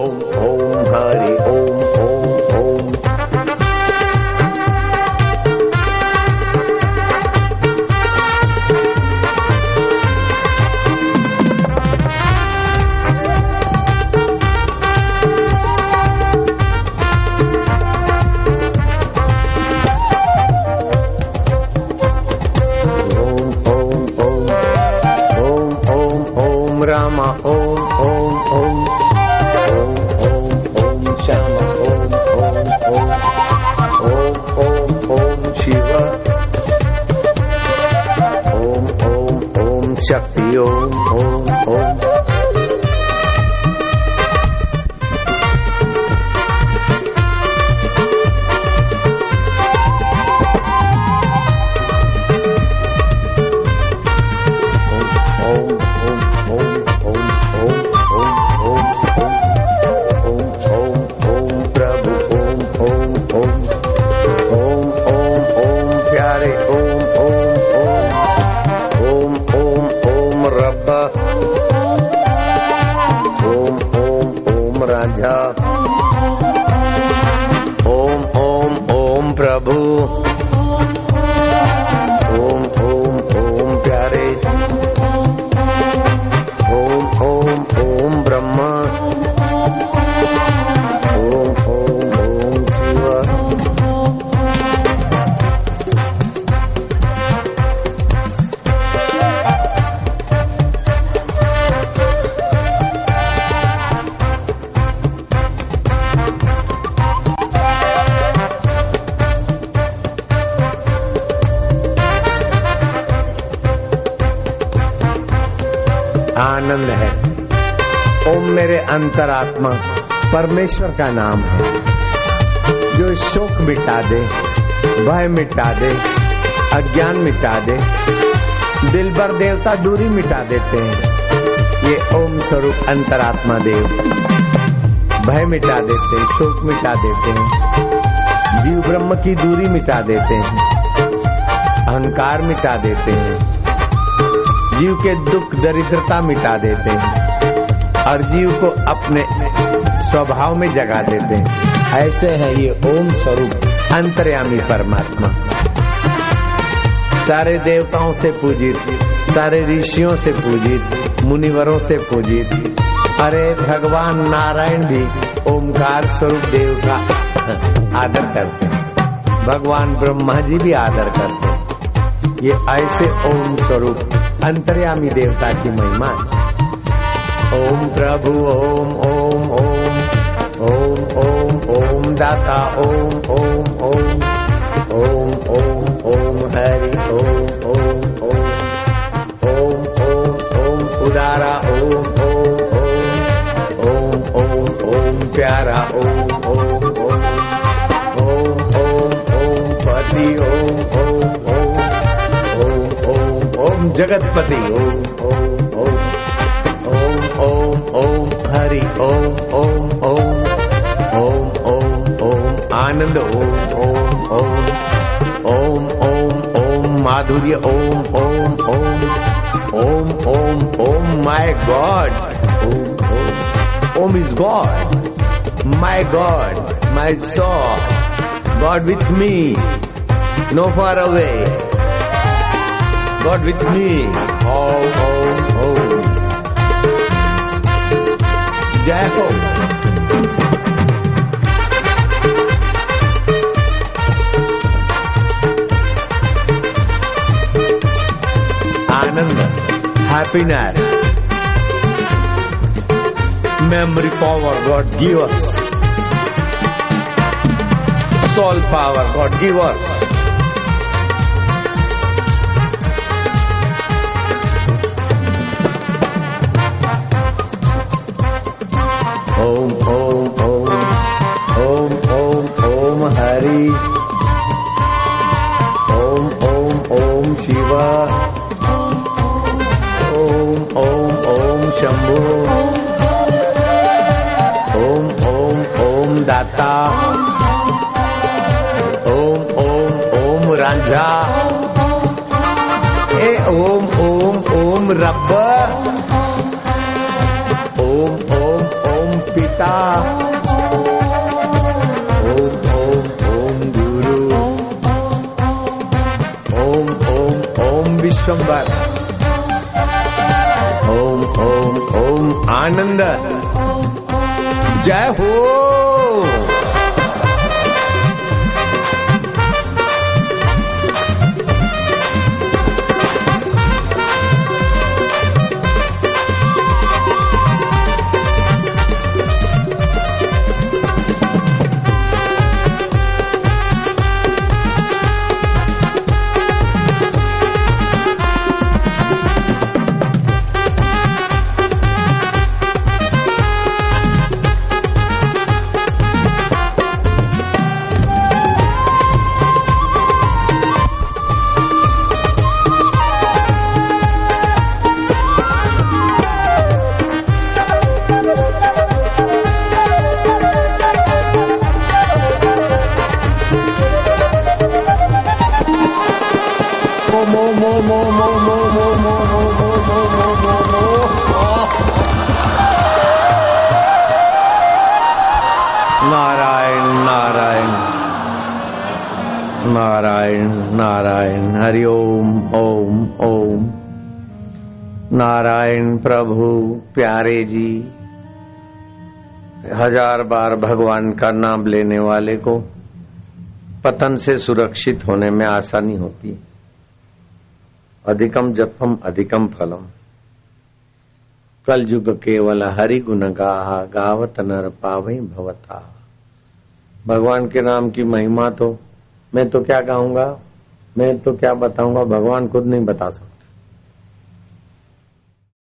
ओम ओम हरि ओम ओम ओम ओम ओम ओम ओम शक्ति ओम ओम ओम ओम ओम ओम ओम राजा। ओम ओम ओम प्रभु। आनंद है। ओम मेरे अंतरात्मा, परमेश्वर का नाम है। जो शोक मिटा दे, भय मिटा दे, अज्ञान मिटा दे दिल भर देवता दूरी मिटा देते हैं। ये ओम स्वरूप अंतरात्मा देव। भय मिटा देते हैं, शोक मिटा देते हैं। जीव ब्रह्म की दूरी मिटा देते हैं। अहंकार मिटा देते हैं। जीव के दुख दरिद्रता मिटा देते हैं और जीव को अपने स्वभाव में जगा देते हैं। ऐसे है ये ओम स्वरूप, अंतर्यामी परमात्मा। सारे देवताओं से पूजित, सारे ऋषियों से पूजित, मुनिवरों से पूजित, अरे भगवान नारायण भी ओमकार स्वरूप देव का आदर करते हैं। भगवान ब्रह्मा जी भी आदर करते हैं। ये ऐसे ओम स्वरूप अंतर्यामी देवता की महिमा ओम प्रभु ओम ओम ओम ओम ओम ओम दाता ओम ओम ओम ओम ओम ओम हरि ओम ओम ओम ओम ओम ओम उदारा ओम ओम ओम ओम ओम ओम प्यारा ओम ओम ओम ओम ओम ओम पति ओम ओम ओम जगतपति ओम ओम ओम ओम ओम ओम हरि ओम ओम ओम ओम ओम ओम आनंद ओम ओम ओम ओम ओम ओम माधुर्य Om Om Om Om Om Om my God Om Om Om is God my God my so God with me, no far away. God with me. Oh, oh, oh. जय हो आनंद happiness memory power God give us soul power God give us दाता। ओम ओम ओम रांझा। ए, ओम ओम ओम रब्ब। ओम ओम ओम पिता। ओम ओम ओम गुरु। ओम ओम ओम विश्वम्बर ओम ओम ओम आनंद। जय हो नारायण नारायण। नारायण नारायण। हरि ओम ओम ओम। नारायण प्रभु, प्यारे जी। हज़ार बार भगवान का नाम लेने वाले को पतन से सुरक्षित होने में आसानी होती अधिकम जपम, अधिकम फलम। कल युग केवल हरि गुण गाहा, गावत नर पावई भवता। भगवान के नाम की महिमा तो मैं तो क्या गाऊँगा? मैं तो क्या बताऊँगा? भगवान खुद नहीं बता सकता।